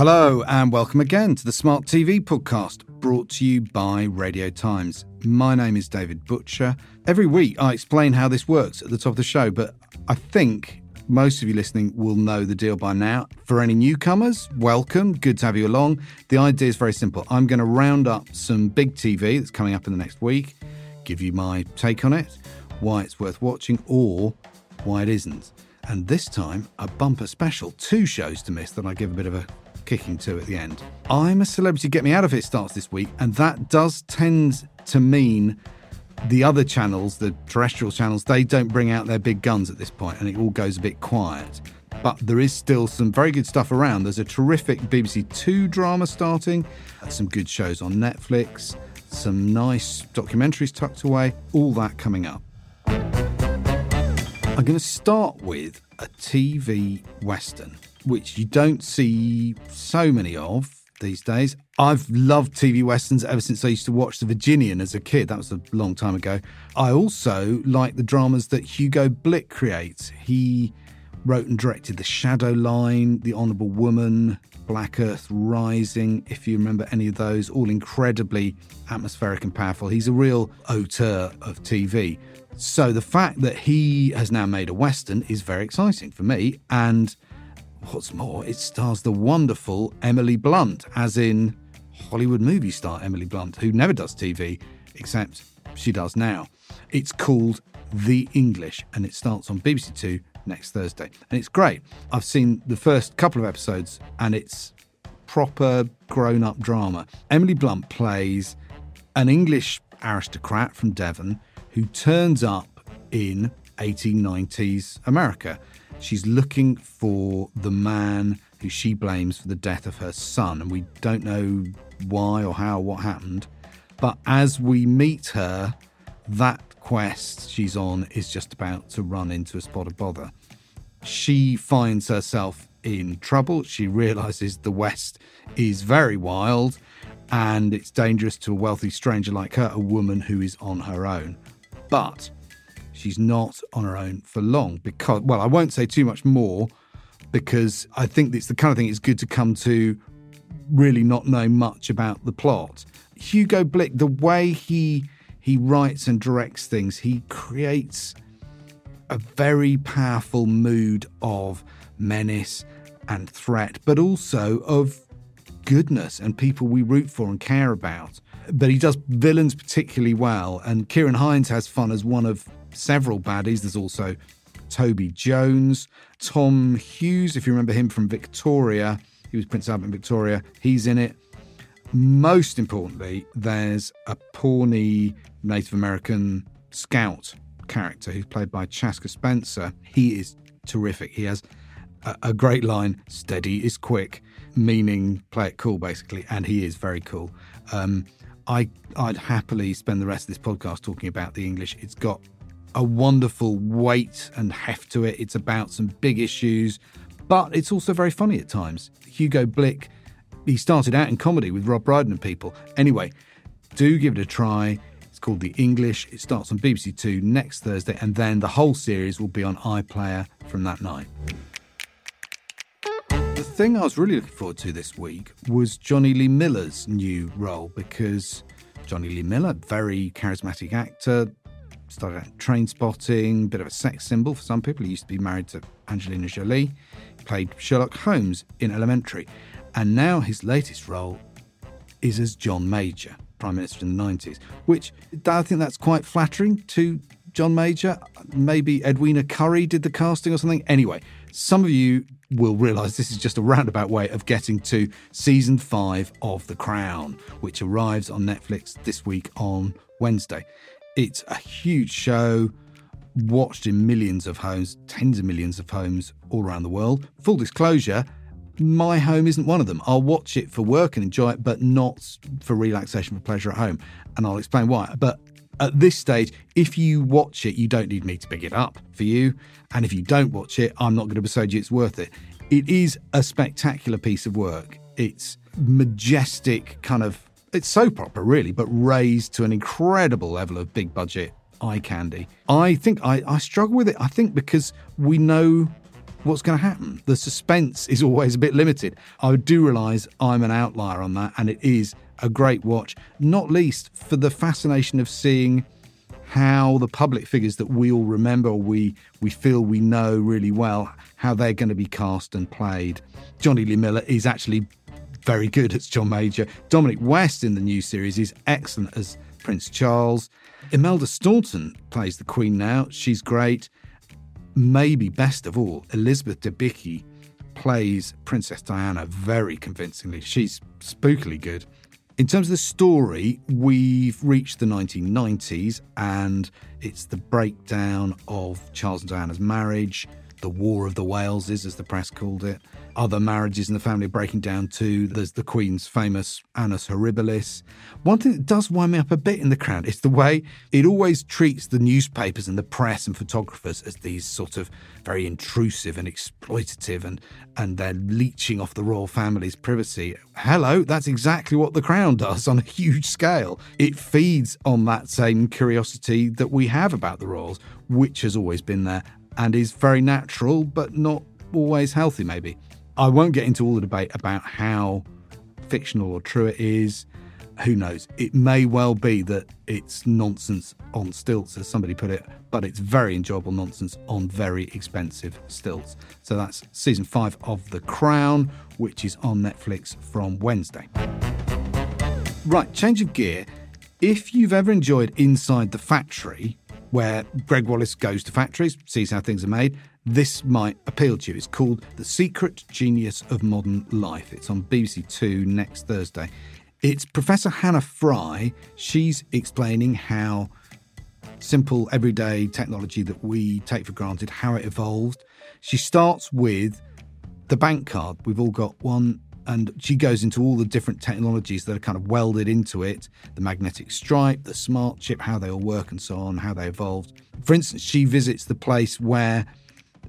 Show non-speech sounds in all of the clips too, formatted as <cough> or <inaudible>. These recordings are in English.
Hello, and welcome again to the Smart TV podcast brought to you by Radio Times. My name is David Butcher. Every week I explain how this works at the top of the show, but I think most of you listening will know the deal by now. For any newcomers, welcome. Good to have you along. The idea is very simple. I'm going to round up some big TV that's coming up in the next week, give you my take on it, why it's worth watching, or why it isn't. And this time, a bumper special, two shows to miss that I give a bit of a kicking to at the end. I'm a Celebrity Get Me Out of It starts this week, and that does tend to mean the other channels, the terrestrial channels, they don't bring out their big guns at this point, and it all goes a bit quiet. But there is still some very good stuff around. There's a terrific BBC Two drama starting, some good shows on Netflix, some nice documentaries tucked away, all that coming up. I'm going to start with a TV Western which you don't see so many of these days. I've loved TV westerns ever since I used to watch The Virginian as a kid. That was a long time ago. I also like the dramas that Hugo Blick creates. He wrote and directed The Shadow Line, The Honourable Woman, Black Earth Rising, if you remember any of those, all incredibly atmospheric and powerful. He's a real auteur of TV. So the fact that he has now made a Western is very exciting for me. And What's more, it stars the wonderful Emily Blunt, as in Hollywood movie star Emily Blunt, who never does TV, except she does now. It's called The English, and it starts on BBC Two next Thursday. And it's great. I've seen the first couple of episodes, and it's proper grown up drama. Emily Blunt plays an English aristocrat from Devon who turns up in 1890s America She's looking for the man who she blames for the death of her son, and we don't know why or how or what happened. But as we meet her, that quest she's on is just about to run into a spot of bother. She finds herself in trouble. She realizes the West is very wild and it's dangerous to a wealthy stranger like her, a woman who is on her own. But she's not on her own for long because, well, I won't say too much more because I think it's the kind of thing it's good to come to really not know much about the plot. Hugo Blick, the way he he writes and directs things, he creates a very powerful mood of menace and threat, but also of goodness and people we root for and care about. But he does villains particularly well, and Ciarán Hinds has fun as one of several baddies. There's also Toby Jones, Tom Hughes, if you remember him from Victoria. He was Prince Albert in Victoria. He's in it. most importantly, there's a Pawnee Native American scout character who's played by Chaska Spencer. He is terrific. He has a, a great line steady is quick, meaning play it cool, basically. And he is very cool. Um, I, I'd happily spend the rest of this podcast talking about the English. It's got a wonderful weight and heft to it. It's about some big issues, but it's also very funny at times. Hugo Blick, he started out in comedy with Rob Brydon and people. Anyway, do give it a try. It's called The English. It starts on BBC Two next Thursday, and then the whole series will be on iPlayer from that night. The thing I was really looking forward to this week was Jonny Lee Miller's new role because Jonny Lee Miller, very charismatic actor, started out Trainspotting, bit of a sex symbol for some people. He used to be married to Angelina Jolie, he played Sherlock Holmes in Elementary, and now his latest role is as John Major, Prime Minister in the 90s, which I think that's quite flattering to John Major. Maybe Edwina Currie did the casting or something. Anyway, some of you will realise this is just a roundabout way of getting to season five of The Crown, which arrives on Netflix this week on Wednesday. It's a huge show, watched in millions of homes, tens of millions of homes all around the world. Full disclosure, my home isn't one of them. I'll watch it for work and enjoy it, but not for relaxation, for pleasure at home. And I'll explain why. But at this stage, if you watch it, you don't need me to pick it up for you. And if you don't watch it, I'm not going to persuade you it's worth it. It is a spectacular piece of work. It's majestic, kind of, it's soap opera, really, but raised to an incredible level of big budget eye candy. I think I, I struggle with it. I think because we know what's going to happen. The suspense is always a bit limited. I do realise I'm an outlier on that, and it is a great watch, not least for the fascination of seeing how the public figures that we all remember, we we feel we know really well, how they're going to be cast and played. Jonny Lee Miller is actually very good as John Major. Dominic West in the new series is excellent as Prince Charles. Imelda Staunton plays the Queen now. She's great. Maybe best of all, Elizabeth Debicki plays Princess Diana very convincingly. She's spookily good. In terms of the story, we've reached the 1990s and it's the breakdown of Charles and Diana's marriage, the War of the Waleses, as the press called it other marriages in the family breaking down too. There's the Queen's famous Annus Horribilis. One thing that does wind me up a bit in the Crown is the way it always treats the newspapers and the press and photographers as these sort of very intrusive and exploitative and, and they're leeching off the royal family's privacy. Hello, that's exactly what the Crown does on a huge scale. It feeds on that same curiosity that we have about the royals, which has always been there and is very natural but not always healthy, maybe. I won't get into all the debate about how fictional or true it is. Who knows? It may well be that it's nonsense on stilts, as somebody put it, but it's very enjoyable nonsense on very expensive stilts. So that's season five of The Crown, which is on Netflix from Wednesday. Right, change of gear. If you've ever enjoyed Inside the Factory, where Gregg Wallace goes to factories, sees how things are made, this might appeal to you. It's called The Secret Genius of Modern Life. It's on BBC Two next Thursday. It's Professor Hannah Fry. She's explaining how simple, everyday technology that we take for granted, how it evolved. She starts with the bank card. We've all got one and she goes into all the different technologies that are kind of welded into it the magnetic stripe, the smart chip, how they all work, and so on, how they evolved. For instance, she visits the place where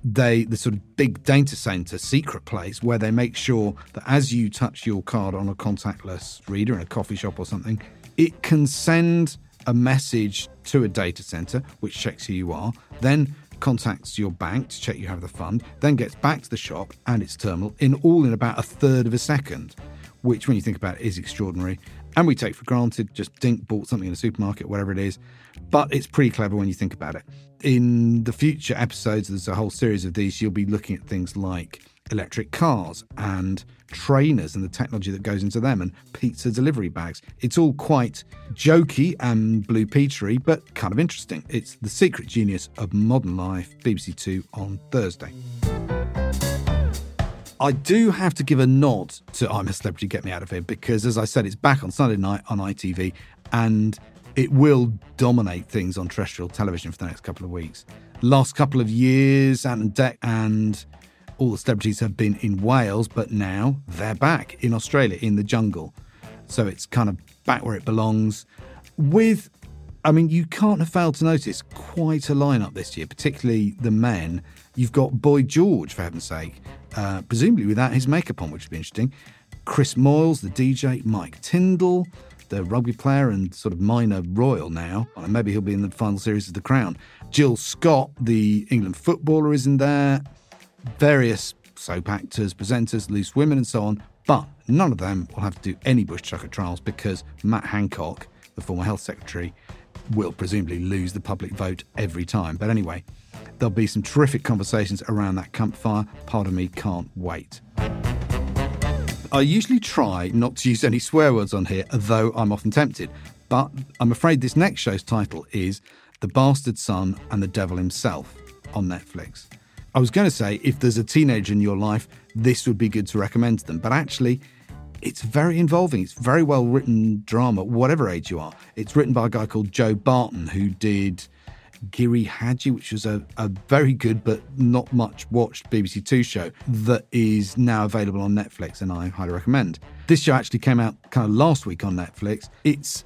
they the sort of big data center secret place where they make sure that as you touch your card on a contactless reader in a coffee shop or something, it can send a message to a data center which checks who you are, then contacts your bank to check you have the fund, then gets back to the shop and its terminal in all in about a third of a second, which, when you think about it, is extraordinary. And we take for granted, just dink, bought something in a supermarket, whatever it is. But it's pretty clever when you think about it. In the future episodes, there's a whole series of these, you'll be looking at things like electric cars and trainers and the technology that goes into them and pizza delivery bags. It's all quite jokey and blue petery, but kind of interesting. It's The Secret Genius of Modern Life, BBC Two on Thursday. I do have to give a nod to I'm a Celebrity, Get Me Out of Here because, as I said, it's back on Sunday night on ITV and it will dominate things on terrestrial television for the next couple of weeks. Last couple of years, Ant and Dec and all the celebrities have been in Wales, but now they're back in Australia in the jungle. So it's kind of back where it belongs. With, I mean, you can't have failed to notice quite a lineup this year, particularly the men. You've got Boy George, for heaven's sake, uh, presumably without his makeup on, which would be interesting. Chris Moyles, the DJ, Mike Tindall, the rugby player and sort of minor royal now. Maybe he'll be in the final series of The Crown. Jill Scott, the England footballer, is in there. Various soap actors, presenters, loose women, and so on. But none of them will have to do any Bush Tucker trials because Matt Hancock, the former health secretary, will presumably lose the public vote every time. But anyway, there'll be some terrific conversations around that campfire. Part of me can't wait. I usually try not to use any swear words on here, though I'm often tempted. But I'm afraid this next show's title is The Bastard Son and the Devil Himself on Netflix. I was going to say, if there's a teenager in your life, this would be good to recommend to them. But actually, it's very involving. It's very well written drama, whatever age you are. It's written by a guy called Joe Barton, who did Giri Haji, which was a, a very good but not much watched BBC Two show that is now available on Netflix and I highly recommend. This show actually came out kind of last week on Netflix. It's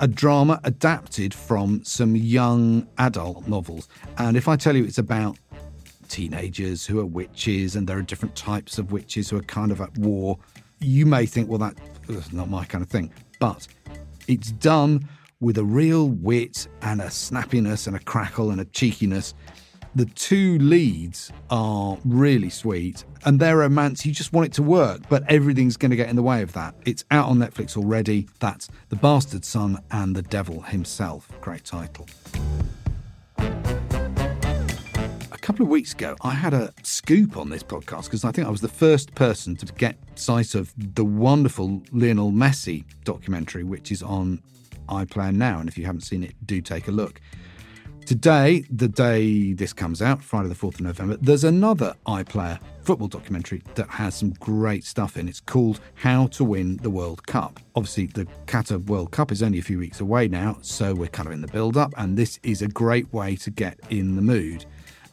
a drama adapted from some young adult novels. And if I tell you it's about teenagers who are witches and there are different types of witches who are kind of at war, you may think, well, that's not my kind of thing. But it's done with a real wit and a snappiness and a crackle and a cheekiness. The two leads are really sweet, and their romance, you just want it to work, but everything's going to get in the way of that. It's out on Netflix already. That's The Bastard Son and the Devil Himself. Great title. A couple of weeks ago, I had a scoop on this podcast because I think I was the first person to get sight of the wonderful Lionel Messi documentary, which is on iPlayer now. And if you haven't seen it, do take a look. Today, the day this comes out, Friday the 4th of November, there's another iPlayer football documentary that has some great stuff in. It's called How to Win the World Cup. Obviously, the Qatar World Cup is only a few weeks away now, so we're kind of in the build up, and this is a great way to get in the mood.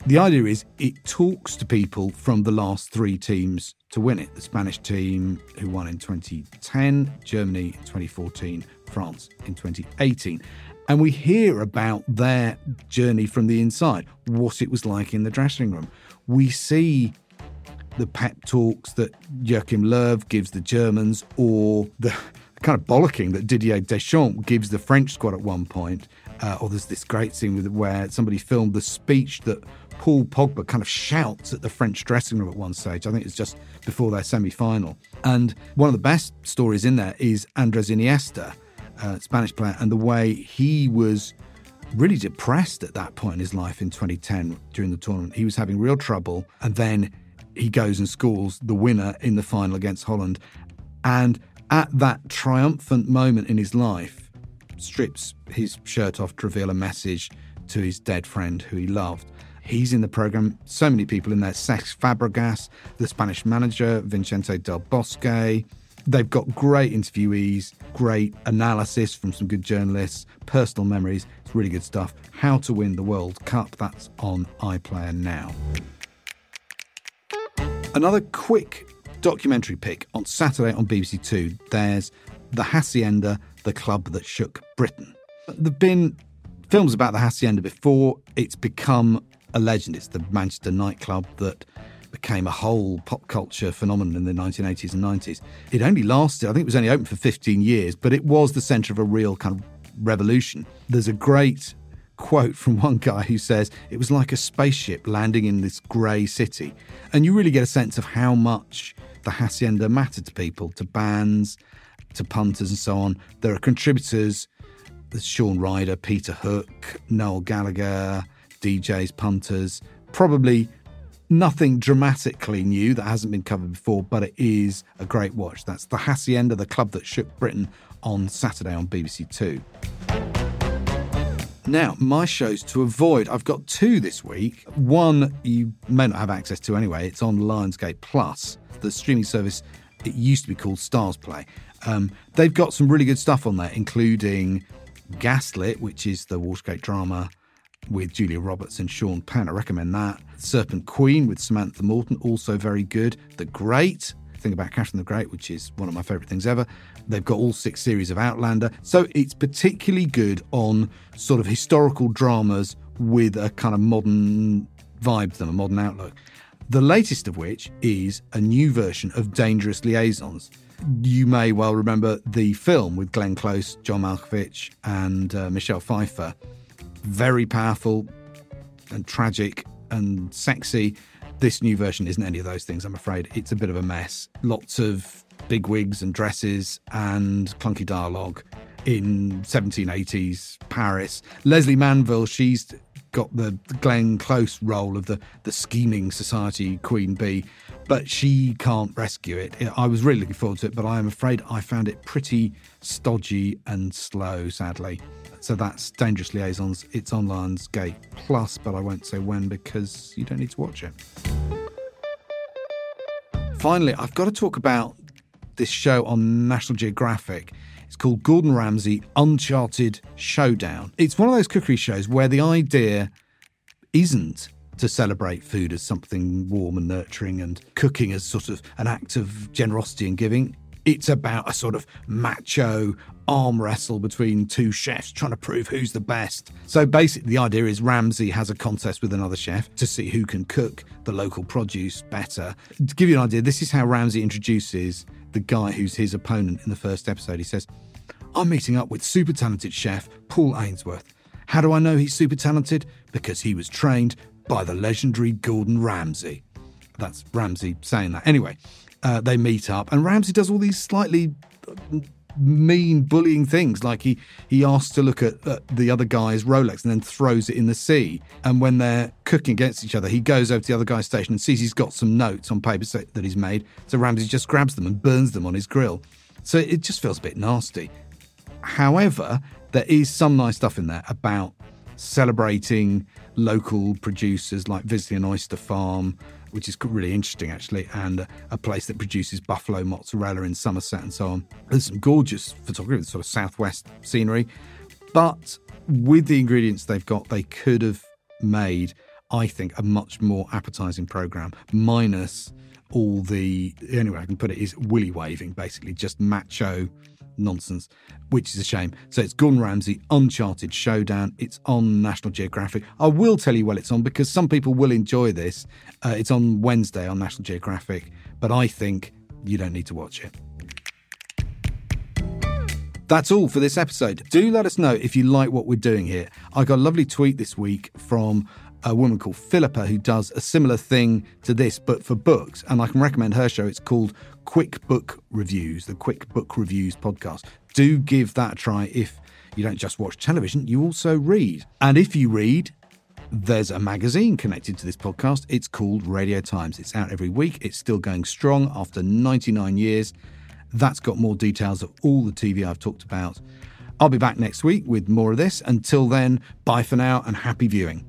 The idea is it talks to people from the last three teams to win it the Spanish team, who won in 2010, Germany in 2014, France in 2018. And we hear about their journey from the inside, what it was like in the dressing room. We see the pep talks that Joachim Löw gives the Germans, or the <laughs> kind of bollocking that Didier Deschamps gives the French squad at one point. Uh, or there's this great scene with where somebody filmed the speech that Paul Pogba kind of shouts at the French dressing room at one stage. I think it's just before their semi final. And one of the best stories in there is Andres Iniesta uh, Spanish player, and the way he was really depressed at that point in his life in 2010 during the tournament. He was having real trouble, and then he goes and scores the winner in the final against Holland. And at that triumphant moment in his life, strips his shirt off to reveal a message to his dead friend who he loved. He's in the program. So many people in there. Cesc Fabregas, the Spanish manager, Vicente Del Bosque, They've got great interviewees, great analysis from some good journalists, personal memories. It's really good stuff. How to Win the World Cup, that's on iPlayer now. Another quick documentary pick on Saturday on BBC Two. There's The Hacienda, the club that shook Britain. There've been films about the Hacienda before. It's become a legend. It's the Manchester nightclub that became a whole pop culture phenomenon in the 1980s and 90s. It only lasted, I think it was only open for 15 years, but it was the centre of a real kind of revolution. There's a great quote from <laughs> one guy who says it was like a spaceship landing in this grey city. And you really get a sense of how much the Hacienda mattered to people, to bands, to punters, and so on. There are contributors. There's Shaun Ryder, Peter Hook, Noel Gallagher, DJs, punters. Probably nothing dramatically new that hasn't been covered before, but it is a great watch. That's The Hacienda, the club that shook Britain on Saturday on BBC Two. Now, my shows to avoid. I've got two this week. One you may not have access to anyway. It's on Lionsgate Plus. the streaming service. It used to be called StarzPlay. Um, they've got some really good stuff on there, including Gaslit, which is the Watergate drama with Julia Roberts and Sean Penn. I recommend that. Serpent Queen with Samantha Morton, also very good. The Great, thing about Catherine the Great, which is one of my favourite things ever. They've got all six series of Outlander. So it's particularly good on sort of historical dramas with a kind of modern vibe to them, a modern outlook. The latest of which is a new version of Dangerous Liaisons. You may well remember the film with Glenn Close, John Malkovich, and uh, Michelle Pfeiffer very powerful and tragic and sexy. This new version isn't any of those things, I'm afraid. It's a bit of a mess. Lots of big wigs and dresses and clunky dialogue in 1780s Paris. Lesley Manville, she's got the Glenn Close role of the, the scheming society queen bee, but she can't rescue it. I was really looking forward to it, but I am afraid I found it pretty stodgy and slow, sadly. So that's Dangerous Liaisons. It's on Lionsgate Plus, but I won't say when because you don't need to watch it. Finally, I've got to talk about this show on National Geographic. It's called Gordon Ramsay Uncharted Showdown. It's one of those cookery shows where the idea isn't to celebrate food as something warm and nurturing and cooking as sort of an act of generosity and giving. It's about a sort of macho arm wrestle between two chefs trying to prove who's the best. So basically, the idea is Ramsay has a contest with another chef to see who can cook the local produce better. To give you an idea, this is how Ramsay introduces the guy who's his opponent in the first episode. He says, I'm meeting up with super talented chef Paul Ainsworth. How do I know he's super talented? Because he was trained by the legendary Gordon Ramsay. That's Ramsay saying that. Anyway, uh, they meet up, and Ramsay does all these slightly mean bullying things. Like he he asks to look at, the other guy's Rolex and then throws it in the sea. And when they're cooking against each other he goes over to the other guy's station and sees he's got some notes on paper that he's made. So Ramsay just grabs them and burns them on his grill. So it just feels a bit nasty. However there is some nice stuff in there about celebrating local producers like visiting an oyster farm which is really interesting actually, and a place that produces buffalo mozzarella in Somerset and so on. There's some gorgeous photography, sort of southwest scenery, but with the ingredients they've got, they could have made, I think, a much more appetizing program, minus all the, the only way I can put it is willy waving, basically, just macho nonsense, which is a shame. So it's Gordon Ramsay, Uncharted Showdown. It's on National Geographic. I will tell you well it's on because some people will enjoy this. Uh, it's on Wednesday on National Geographic, but I think you don't need to watch it. That's all for this episode. Do let us know if you like what we're doing here. I got a lovely tweet this week from a woman called Philippa who does a similar thing to this, but for books. And I can recommend her show. It's called Quick Book Reviews, the Quick Book Reviews podcast. Do give that a try if you don't just watch television, you also read. And if you read, there's a magazine connected to this podcast. It's called Radio Times. It's out every week. It's still going strong after 99 years. That's got more details of all the TV I've talked about. I'll be back next week with more of this. Until then, bye for now and happy viewing.